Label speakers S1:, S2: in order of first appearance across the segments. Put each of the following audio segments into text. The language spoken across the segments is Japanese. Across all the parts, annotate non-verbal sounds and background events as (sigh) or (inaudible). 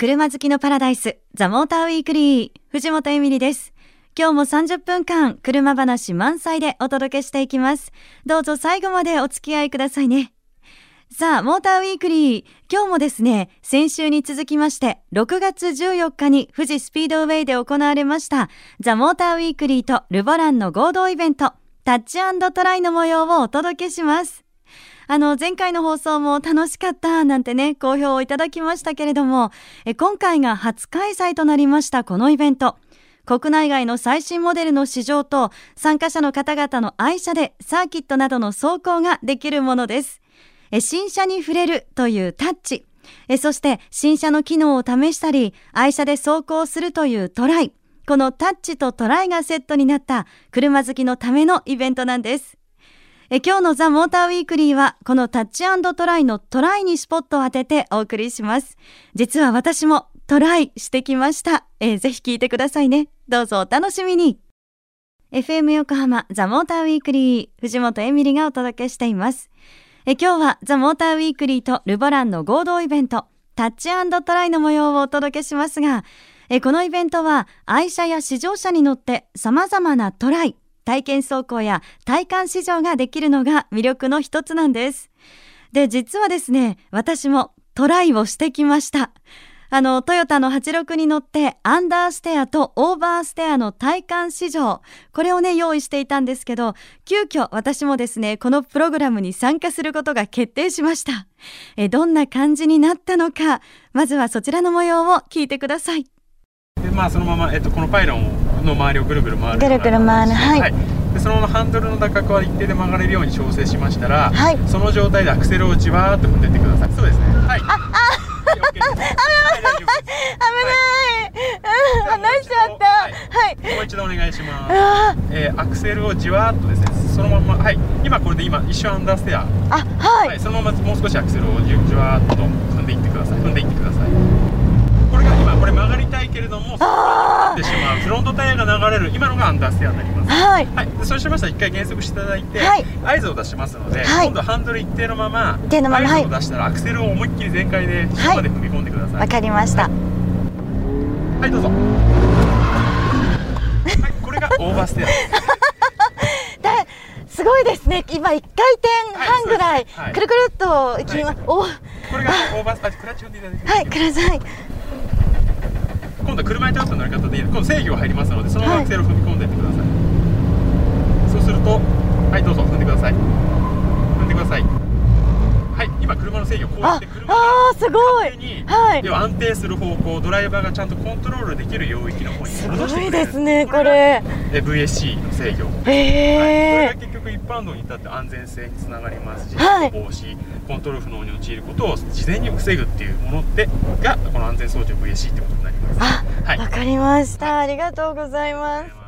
S1: 車好きのパラダイス、ザ・モーターウィークリー、藤本エミリです。今日も30分間、車話満載でお届けしていきます。どうぞ最後までお付き合いくださいね。さあ、モーターウィークリー。今日もですね、先週に続きまして、6月14日に富士スピードウェイで行われました、ザ・モーターウィークリーとルボランの合同イベント、タッチトライの模様をお届けします。あの、前回の放送も楽しかったなんてね、好評をいただきましたけれども、え今回が初開催となりましたこのイベント。国内外の最新モデルの試乗と参加者の方々の愛車でサーキットなどの走行ができるものです。え新車に触れるというタッチ。えそして新車の機能を試したり、愛車で走行するというトライ。このタッチとトライがセットになった車好きのためのイベントなんです。え今日のザ・モーターウィークリーは、このタッチトライのトライにスポットを当ててお送りします。実は私もトライしてきました。え、ぜひ聞いてくださいね。どうぞお楽しみに。FM 横浜ザ・モーターウィークリー、藤本エミリがお届けしています。え今日はザ・モーターウィークリーとル・ボランの合同イベント、タッチトライの模様をお届けしますが、えこのイベントは愛車や試乗車に乗って様々なトライ、体験走行や体感試乗ができるのが魅力の一つなんです。で、実はですね、私もトライをしてきました。あの、トヨタの86に乗って、アンダーステアとオーバーステアの体感試乗、これをね、用意していたんですけど、急遽私もですね、このプログラムに参加することが決定しました。え、どんな感じになったのか、まずはそちらの模様を聞いてください。
S2: で、まあ、そのまま、えっと、このパイロンをの周りをぐるぐる回る
S1: ぐるぐる回るはい、はい、
S2: でそのままハンドルの打角は一定で曲がれるように調整しましたら、はい、その状態でアクセルをじわーっと踏んでってください。そうですね。はい。ああ危ない。危ない。
S1: 話しちゃった。は
S2: い。もう一度お願いします。えー、アクセルをじわーっとですねそのままはい。今これで今一瞬アンダーステア。
S1: あはい、はい、
S2: そのままもう少しアクセルをじわーっと踏んでいってください。踏んでいってください。これ曲がりたいけれどもってしまう。フロントタイヤが流れる今のがアンダーステアになります、はい、はい、そうしましたら一回減速していただいて、はい、合図を出しますので、はい、今度ハンドル一定のまま合図を出したらアクセルを思いっきり全開で下まで踏み込んでください。
S1: わ、かりました。
S2: はい。どうぞ。はいこれがオーバーステア。(laughs) です
S1: すごいですね。今一回転半ぐらい、くるくるっといきます。お。
S2: これがオーバーステア、クラッチ踏んでいただいて。
S1: はい、ください。
S2: 今度は車に倒す乗り方で今度制御が入りますのでそのままアクセルを踏み込んでいってください、はい、そうするとはいどうぞ踏んでください。踏んでください今車の制御こうやって車が
S1: あすごい。
S2: はい。要は安定する方向ドライバーがちゃんとコントロールできる領域の方に
S1: 戻してく。れるすごいですねこれ
S2: え VSC の制御。
S1: へえ、
S2: はい、これが結局一般道に至って安全性につながりますし、はい、防止コントロール不能に陥ることを事前に防ぐっていうものってがこの安全装置 VSC ってことになります。
S1: あ、はい、わかりました、ありがとうございます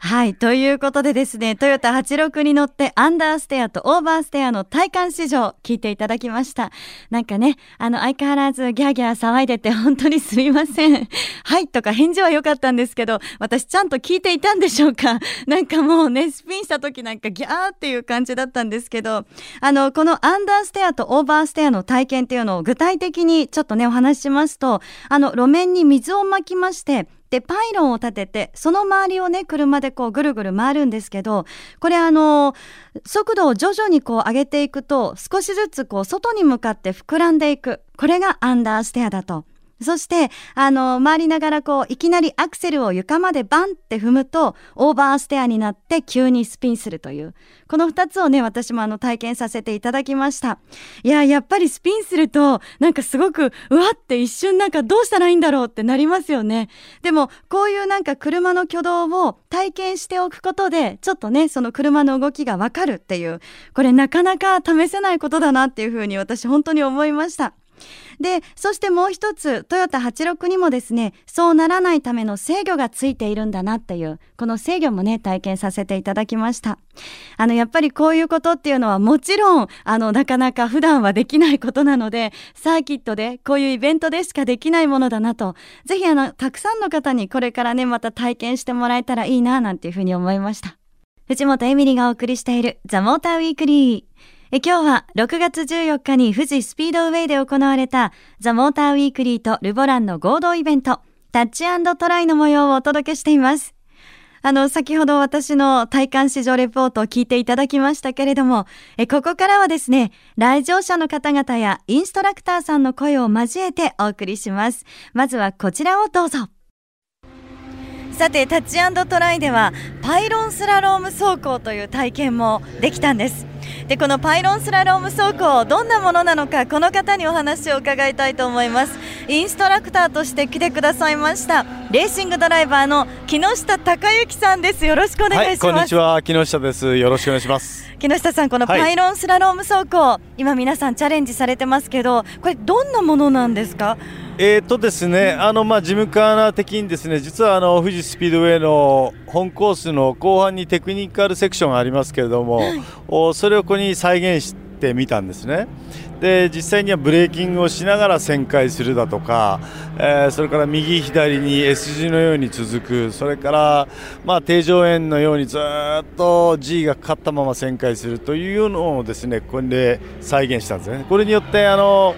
S1: はい。ということでですね、トヨタ86に乗ってアンダーステアとオーバーステアの体感試乗聞いていただきました。なんかね、あの相変わらずギャーギャー騒いでて本当にすみません。(laughs) はいとか返事は良かったんですけど、私ちゃんと聞いていたんでしょうか (laughs) なんかもうね、スピンした時なんかギャーっていう感じだったんですけど、あの、このアンダーステアとオーバーステアの体験っていうのを具体的にちょっとね、お話ししますと、あの、路面に水をまきまして、でパイロンを立ててその周りをね車でこうぐるぐる回るんですけどこれあの速度を徐々にこう上げていくと少しずつこう外に向かって膨らんでいくこれがアンダーステアだと。そして、あの、回りながらこう、いきなりアクセルを床までバンって踏むと、オーバーステアになって急にスピンするという。この二つをね、私もあの、体験させていただきました。いや、やっぱりスピンすると、なんかすごく、うわって一瞬なんかどうしたらいいんだろうってなりますよね。でも、こういうなんか車の挙動を体験しておくことで、ちょっとね、その車の動きがわかるっていう、これなかなか試せないことだなっていうふうに私本当に思いました。で、そしてもう一つ、トヨタ86にもですね、そうならないための制御がついているんだなっていう、この制御もね、体験させていただきました。あの、やっぱりこういうことっていうのはもちろん、あの、なかなか普段はできないことなので、サーキットで、こういうイベントでしかできないものだなと、ぜひあの、たくさんの方にこれからね、また体験してもらえたらいいな、なんていうふうに思いました。藤本エミリがお送りしているザ・モーターウィークリー。え今日は6月14日に富士スピードウェイで行われたザ・モーターウィークリーとルボランの合同イベントタッチトライの模様をお届けしています。あの、先ほど私の体感市場レポートを聞いていただきましたけれども、えここからはですね、来場者の方々やインストラクターさんの声を交えてお送りします。まずはこちらをどうぞ。さて、タッチトライでは、パイロンスラローム走行という体験もできたんです。でこのパイロンスラローム走行どんなものなのかこの方にお話を伺いたいと思います。インストラクターとして来てくださいましたレーシングドライバーの木下孝之さんです。よろしくお願いします、
S3: はい、こんにちは。木下です。よろしくお願いします。
S1: 木下さんこのパイロンスラローム走行、はい、今皆さんチャレンジされてますけどこれどんなものなんですか？
S3: えーとですね、あのまあ事務カーナー的にですね、実はあの富士スピードウェイの本コースの後半にテクニカルセクションがありますけれども、はい、それをここに再現してみたんですね。で実際にはブレーキングをしながら旋回するだとか、えー、それから右左に S 字のように続くそれから、まあ、定常円のようにずっと G がかかったまま旋回するというのをですねこれで再現したんですね。これによってあの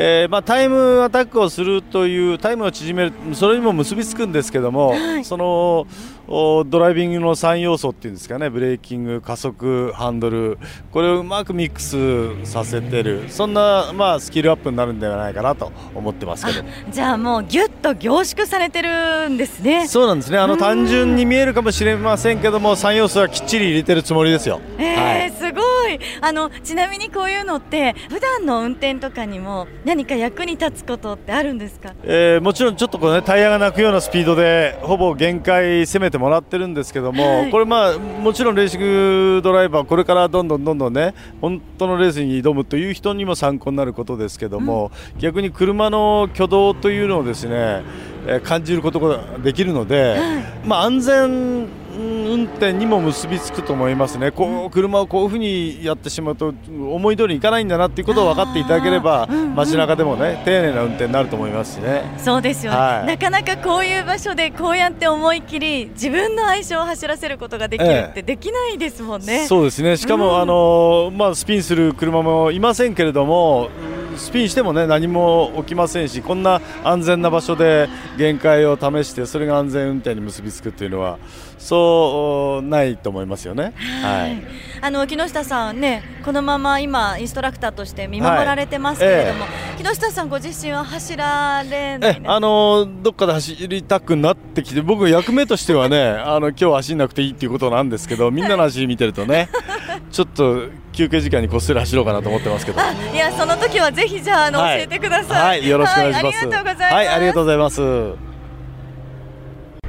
S3: えーまあ、タイムアタックをするというタイムを縮めるそれにも結びつくんですけども、はい、そのドライビングの3要素っていうんですかね。ブレーキング、加速、ハンドル。これをうまくミックスさせてる。そんな、まあ、スキルアップになるんではないかなと思ってますけど。
S1: じゃあもうぎゅっと凝縮されてるんですね。
S3: そうなんですね。あの単純に見えるかもしれませんけども3要素はきっちり入れてるつもりですよ。
S1: えー、はい、すごい。あのちなみにこういうのって普段の運転とかにも何か役に立つことってあるんですか、
S3: えー、もちろんちょっとこう、ね、タイヤが鳴くようなスピードでほぼ限界攻めてもらってるんですけども、はい、これ、まあ、もちろんレーシングドライバーこれからどんどんどんどんね本当のレースに挑むという人にも参考になることですけども、うん、逆に車の挙動というのをですね、えー、感じることができるので、はい、まあ、安全運転にも結びつくと思いますね、こう車をこういうふうにやってしまうと思い通りにいかないんだなっていうことを分かっていただければ、街中でもね丁寧な運転になると思いますしね。
S1: そうですよね、はい、なかなかこういう場所でこうやって思い切り自分の愛車を走らせることができるってできないですもんね。
S3: ええ、そうですね。しかも、うん、あのまあ、スピンする車もいませんけれどもスピンしてもね何も起きませんしこんな安全な場所で限界を試してそれが安全運転に結びつくっていうのはそうないと思いますよね。はい、
S1: あの木下さんねこのまま今インストラクターとして見守られてますけれども、はいえ。ー、木下さんご自身は走られない、
S3: あのどっかで走りたくなってきて僕役目としてはねあの今日走んなくていいっていうことなんですけどみんなの走り見てるとね (laughs) ちょっと休憩時間にこっそり走ろうかなと思ってますけど。
S1: いやその時はぜひじゃああの、はい、教えてください、
S3: はい、よろしくお願いします、
S1: は
S3: い、ありがとうございます。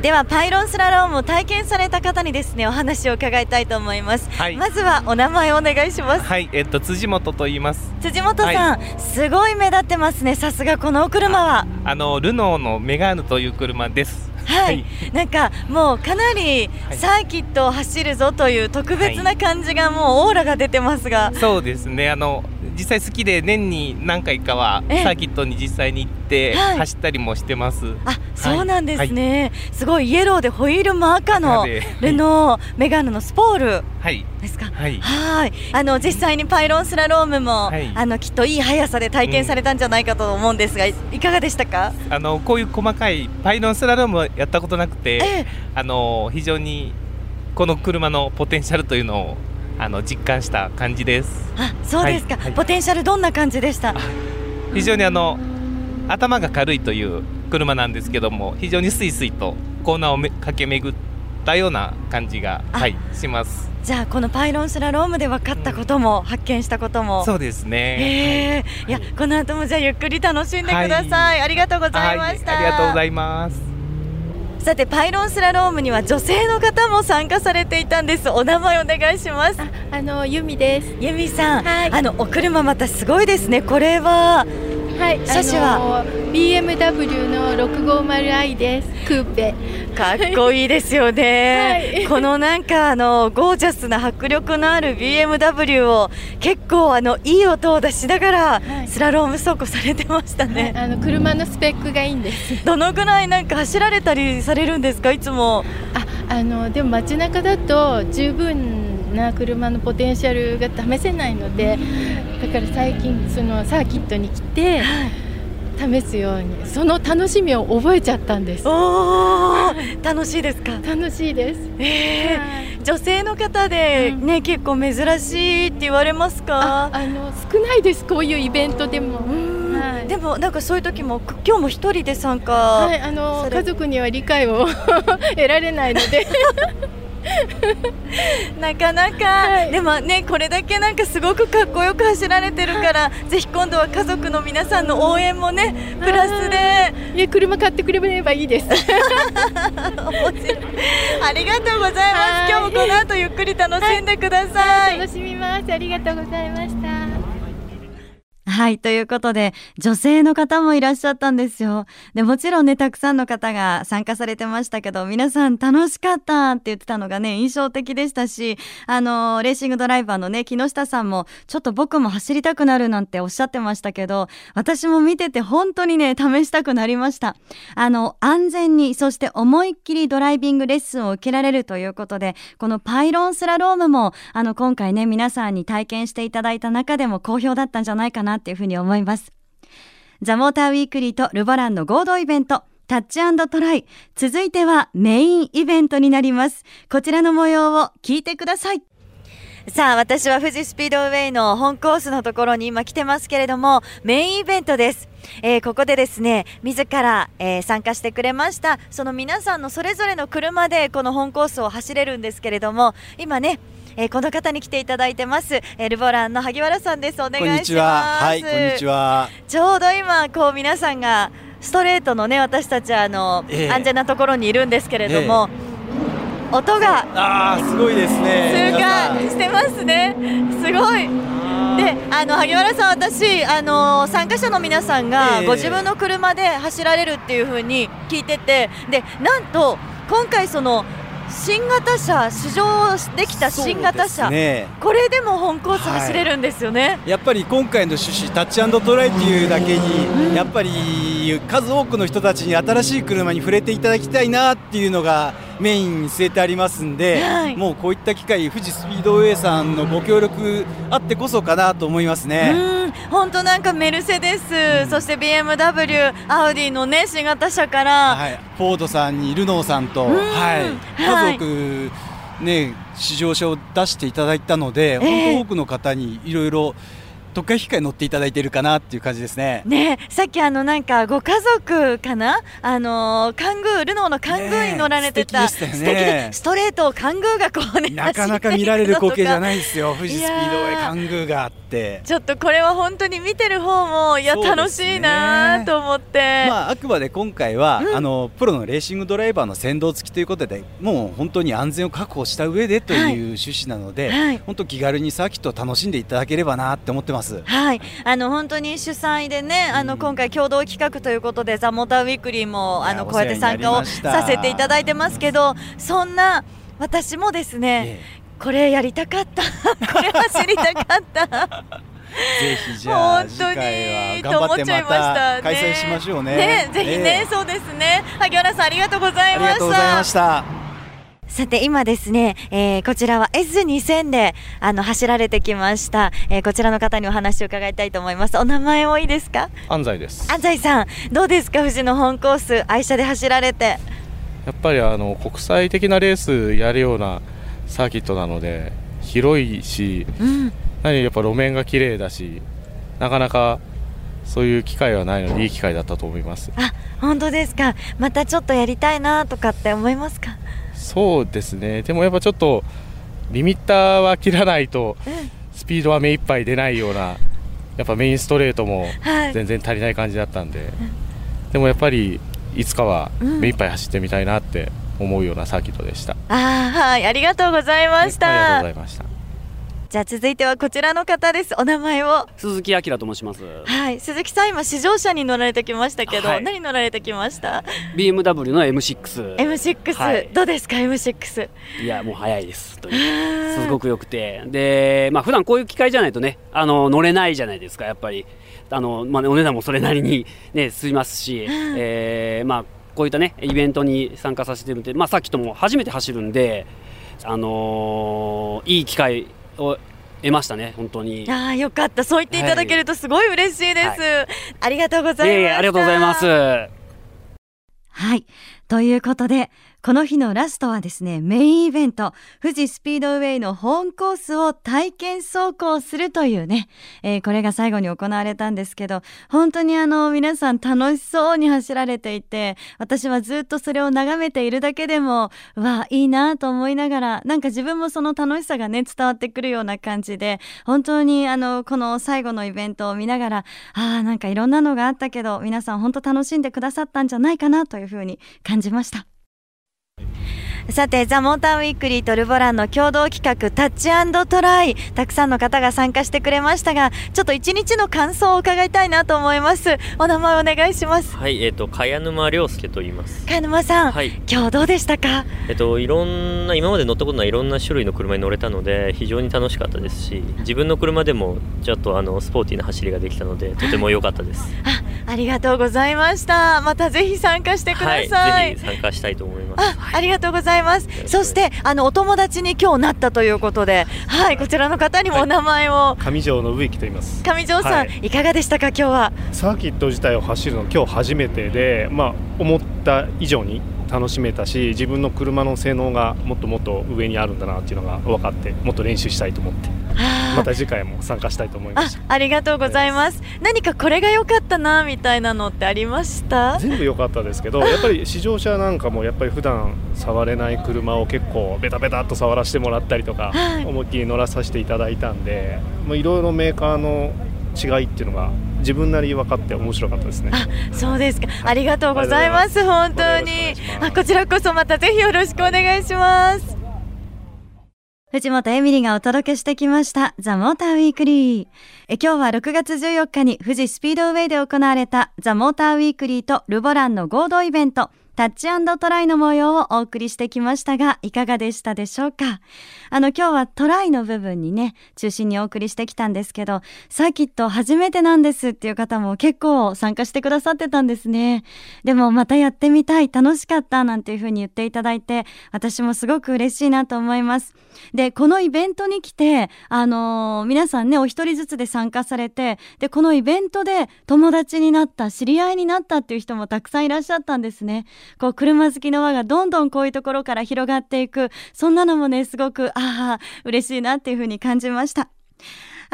S1: ではパイロンスラロームを体験された方にですねお話を伺いたいと思います、はい、まずはお名前をお願いします。
S4: はいえっと辻本と言います。
S1: 辻本さん、はい、すごい目立ってますね。さすがこのお車は。
S4: あのルノーのメガーヌという車です
S1: はい、なんかもうかなりサーキットを走るぞという特別な感じがもうオーラが出てますが、
S4: はい、そうですね。あの実際好きで年に何回かはサーキットに実際に行って走ったりもしてます、はい、
S1: あそうなんですね、はい、すごいイエローでホイールも赤のルノーメガネのスポール。ですか？はい。はい。あの実際にパイロンスラロームも、はい、あのきっといい速さで体験されたんじゃないかと思うんですが、うん、いかがでしたか？
S4: あのこういう細かいパイロンスラロームはやったことなくて、ええ、あの非常にこの車のポテンシャルというのをあの実感した感じです。
S1: あ、そうですか、はい、ポテンシャルどんな感じでした？
S4: 非常にあの頭が軽いという車なんですけども、非常にスイスイとコーナーをめ駆け巡ったような感じがはいします。
S1: じゃあこのパイロンスラロームで分かったことも、うん、発見したことも
S4: そうです
S1: ね。えー、いやこの後もじゃあゆっくり楽しんでください。はい、ありがとうございました、
S4: はい、ありがとうございます。
S1: さてパイロンスラロームには女性の方も参加されていたんです。お名前お願いします。
S5: あの由美です。
S1: 由美さん、はい、あのお車またすごいですね。これは
S5: はい車種は？BMW の 650i です。クーペ。
S1: かっこいいですよね、はい、このなんかあのゴージャスな迫力のある BMW を結構あのいい音を出しながらスラローム走行されてましたね、
S5: はい、あの車のスペックがいいんです。
S1: どのぐらいなんか走られたりされるんですか？いつも。
S5: ああのでも街中だと十分な車のポテンシャルが試せないのでだから最近そのサーキットに来て。試すようにその楽しみを覚えちゃったんです。
S1: お楽しいですか？
S5: 楽しいです、
S1: えー、はい、女性の方でね、うん、結構珍しいって言われますか？
S5: あの少ないですこういうイベントでも、
S1: はい、でもなんかそういう時も今日も一人で参加
S5: はいあの家族には理解を (laughs) 得られないので (laughs)
S1: なかなか、はい、でもねこれだけなんかすごくかっこよく走られてるから、ぜひ今度は家族の皆さんの応援もねプラスで。
S5: いや車買ってくれればいいです。(laughs) あ
S1: りがとうございます。今日もこの後ゆっくり楽しんでください、
S5: 楽しみます。ありがとうございました
S1: はい。ということで、女性の方もいらっしゃったんですよ。で、もちろんね、たくさんの方が参加されてましたけど、皆さん楽しかったって言ってたのがね、印象的でしたし、あの、レーシングドライバーのね、木下さんも、ちょっと僕も走りたくなるなんておっしゃってましたけど、私も見てて本当にね、試したくなりました。あの、安全に、そして思いっきりドライビングレッスンを受けられるということで、このパイロンスラロームも、あの、今回ね、皆さんに体験していただいた中でも好評だったんじゃないかなっていうふうに思います。ザ・モーターウィークリーとルボランの合同イベント、タッチトライ。続いてはメインイベントになります。こちらの模様を聞いてください。さあ、私は富士スピードウェイの本コースのところに今来てますけれども、メインイベントです。えー、ここでですね、自ら、えー、参加してくれました、その皆さんのそれぞれの車でこの本コースを走れるんですけれども、今ね、えー、この方に来ていただいてます、えー、ルボランの萩原さんです。お願いします。
S6: は。いこんにちは。
S1: ちょうど今こう皆さんがストレートのね私たちあの、えー、安全なところにいるんですけれども、えー、音が
S6: あーすごいですね。
S1: 通過してますね。すごい。であの萩原さん、私あの参加者の皆さんがご自分の車で走られるっていう風に聞いててでなんと今回その新型車試乗できた新型車、ね、これでも本コース走れるんですよね、は
S6: い、やっぱり今回の趣旨タッチトライっていうだけに、うん、やっぱり数多くの人たちに新しい車に触れていただきたいなっていうのがメインに据えてありますんで、はい、もうこういった機会富士スピードウェイさんのご協力あってこそかなと思いますね
S1: 本当なんかメルセデス、うん、そして BMW アウディのね新型車から、
S6: はい、フォードさんにルノーさんと、はい、家族、ね試乗車を出していただいたので、えー、本当多くの方にいろいろ特会引き換え乗っていただいているかなっていう感じですね。
S1: ねさっきあのなんかご家族かな？あのカングールノーのカングーに乗られてた、ね、素敵でストレートをカングーがこうね (laughs)
S6: なかなか見られる光景じゃないですよ。富士スピードウェイカングーがあって。
S1: ちょっとこれは本当に見てる方もいや、楽しいなと思って。
S6: まああくまで今回は、うん、あのプロのレーシングドライバーの先導付きということでもう本当に安全を確保した上でという趣旨なので、はいはい、本当気軽にサーキットを楽しんでいただければなって思ってます。
S1: はいあの本当に主催でね、あの今回共同企画ということで、ザ・モーターウィークリーもあのこうやって参加をさせていただいてますけど、そんな私もですね、これやりたかった、これ走りたかった。
S6: ぜひじゃあ次回は頑張ってまた開催しましょうね。
S1: ねぜひね、そうですね。萩原さんありがとうございま
S6: した。
S1: さて今ですね、えー、こちらは S2000 であの走られてきました、えー、こちらの方にお話を伺いたいと思います。お名前もいいですか？
S7: 安西です。
S1: 安西さんどうですか？富士の本コース愛車で走られて。や
S7: っぱりあの国際的なレースやるようなサーキットなので広いし、うん、何やっぱ路面が綺麗だしなかなかそういう機会はないのでいい機会だったと思います。
S1: あ本当ですか。またちょっとやりたいなとかって思いますか？
S7: そうですね。でもやっぱちょっとリミッターは切らないとスピードは目いっぱい出ないようなやっぱメインストレートも全然足りない感じだったんで、はい、でもやっぱりいつかは目いっぱい走ってみたいなって思うようなサーキットでした、うん、
S1: あはい。ありがとうございました、
S7: はい、ありがとうございました
S1: じゃあ続いてはこちらの方です。お名前を。
S8: 鈴木明と申します。
S1: はい。鈴木さん今試乗車に乗られてきましたけど、はい、何乗られてきました
S8: ？BMW の M6
S1: M6、はい、どうですか？M6
S8: いやもう早いです。すごく良くて。でまあ普段こういう機会じゃないとねあの乗れないじゃないですかやっぱり。あのまあ、ね、お値段もそれなりにねすみますし、えー、まあこういったねイベントに参加させてみてまあさっきとも初めて走るんであのー、いい機会を得ましたね本当に。
S1: ああよかった。そう言っていただけるとすごい嬉しいです、はい、ありがとうございます、
S8: ありがとうございます。
S1: はい。ということでこの日のラストはですね、メインイベント、富士スピードウェイの本コースを体験走行するというね、えー、これが最後に行われたんですけど、本当にあの、皆さん楽しそうに走られていて、私はずっとそれを眺めているだけでも、わあ、いいなと思いながら、なんか自分もその楽しさがね、伝わってくるような感じで、本当にあの、この最後のイベントを見ながら、ああ、なんかいろんなのがあったけど、皆さん本当楽しんでくださったんじゃないかなというふうに感じました。さてザ・モーターウィークリーとルボランの共同企画タッチトライ。たくさんの方が参加してくれましたがちょっと一日の感想を伺いたいなと思います。お名前お願いします。
S9: はいえっ、ー、と茅沼亮介と言います。
S1: 茅沼さん、はい、今日どうでしたか？
S9: えっ、ー、といろんな今まで乗ったことないいろんな種類の車に乗れたので非常に楽しかったですし自分の車でもちょっとあのスポーティーな走りができたのでとても良かったです。(laughs)
S1: あありがとうございました。またぜひ参加してください、
S9: はい、ぜひ参加したいと思います。
S1: あありがとうございますそしてあのお友達に今日なったということではいこちらの方にもお名前を、は
S10: い、上条信之と言います。
S1: 上条さん、はい、いかがでしたか今日は？
S10: サーキット自体を走るの今日初めてでまあ思った以上に楽しめたし自分の車の性能がもっともっと上にあるんだなっていうのが分かってもっと練習したいと思って (laughs) また次回も参加したいと思います
S1: ありがとうございます何かこれが良かったなみたいなのってありました？
S10: 全部良かったですけど (laughs) やっぱり試乗車なんかもやっぱり普段触れない車を結構ベタベタっと触らせてもらったりとか、はい、思いっきり乗らさせていただいたんでいろいろメーカーの違いっていうのが自分なり分かって面白かったですね。
S1: あ、そうですか。ありがとうございます。本当に。あ、こちらこそまたぜひよろしくお願いします。藤本エミリがお届けしてきましたザ・モーターウィークリー。え今日は6月14日に富士スピードウェイで行われたザ・モーターウィークリーとルボランの合同イベント。タッチトライの模様をお送りしてきましたが、いかがでしたでしょうか？あの、今日はトライの部分にね、中心にお送りしてきたんですけど、サーキット初めてなんですっていう方も結構参加してくださってたんですね。でも、またやってみたい、楽しかったなんていうふうに言っていただいて、私もすごく嬉しいなと思います。で、このイベントに来て、あのー、皆さんね、お一人ずつで参加されて、で、このイベントで友達になった、知り合いになったっていう人もたくさんいらっしゃったんですね。こう車好きの輪がどんどんこういうところから広がっていくそんなのもねすごくああ嬉しいなっていうふうに感じました。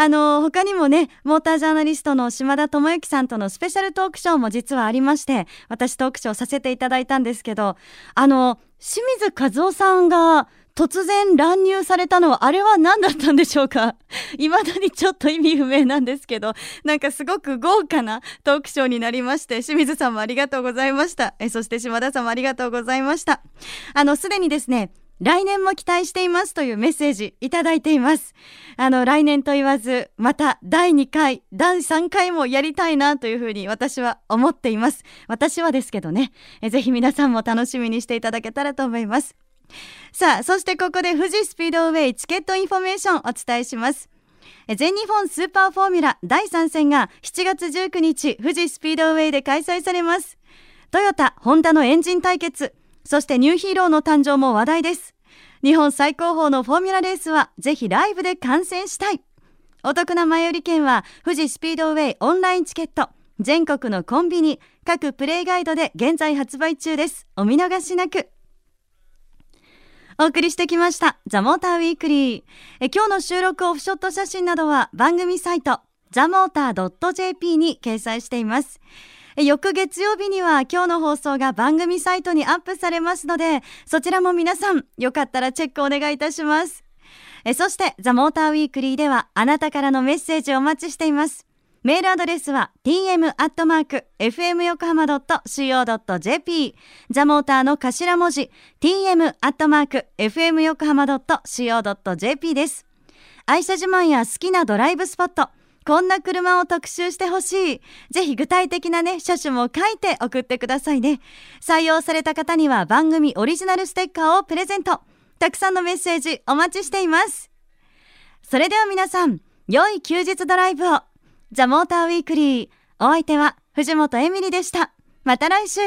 S1: あの他にもねモータージャーナリストの島田智之さんとのスペシャルトークショーも実はありまして私トークショーさせていただいたんですけどあの清水和夫さんが突然乱入されたのはあれは何だったんでしょうか？(laughs) 未だにちょっと意味不明なんですけどなんかすごく豪華なトークショーになりまして清水さんもありがとうございましたえそして島田さんもありがとうございましたあのすでにですね来年も期待していますというメッセージいただいています。あの、来年と言わず、また第2回、第3回もやりたいなというふうに私は思っています。私はですけどね、ぜひ皆さんも楽しみにしていただけたらと思います。さあ、そしてここで富士スピードウェイチケットインフォメーションお伝えします。全日本スーパーフォーミュラ第3戦が7月19日富士スピードウェイで開催されます。トヨタ、ホンダのエンジン対決、そしてニューヒーローの誕生も話題です。日本最高峰のフォーミュラレースはぜひライブで観戦したい。お得な前売り券は富士スピードウェイオンラインチケット、全国のコンビニ、各プレイガイドで現在発売中です。お見逃しなく。お送りしてきました。ザ・モーターウィークリー。え今日の収録オフショット写真などは番組サイト、ザ・モーター .jp に掲載しています。翌月曜日には今日の放送が番組サイトにアップされますので、そちらも皆さん、よかったらチェックお願いいたします。そして、ザ・モーターウィークリーでは、あなたからのメッセージをお待ちしています。メールアドレスは tm.fmyokohama.co.jp ザモーターの頭文字 tm.fmyokohama.co.jp です。愛車自慢や好きなドライブスポット、こんな車を特集してほしい。ぜひ具体的なね、車種も書いて送ってくださいね。採用された方には番組オリジナルステッカーをプレゼント。たくさんのメッセージお待ちしています。それでは皆さん、良い休日ドライブを。ザ・モーター・ウィークリー。お相手は藤本エミリでした。また来週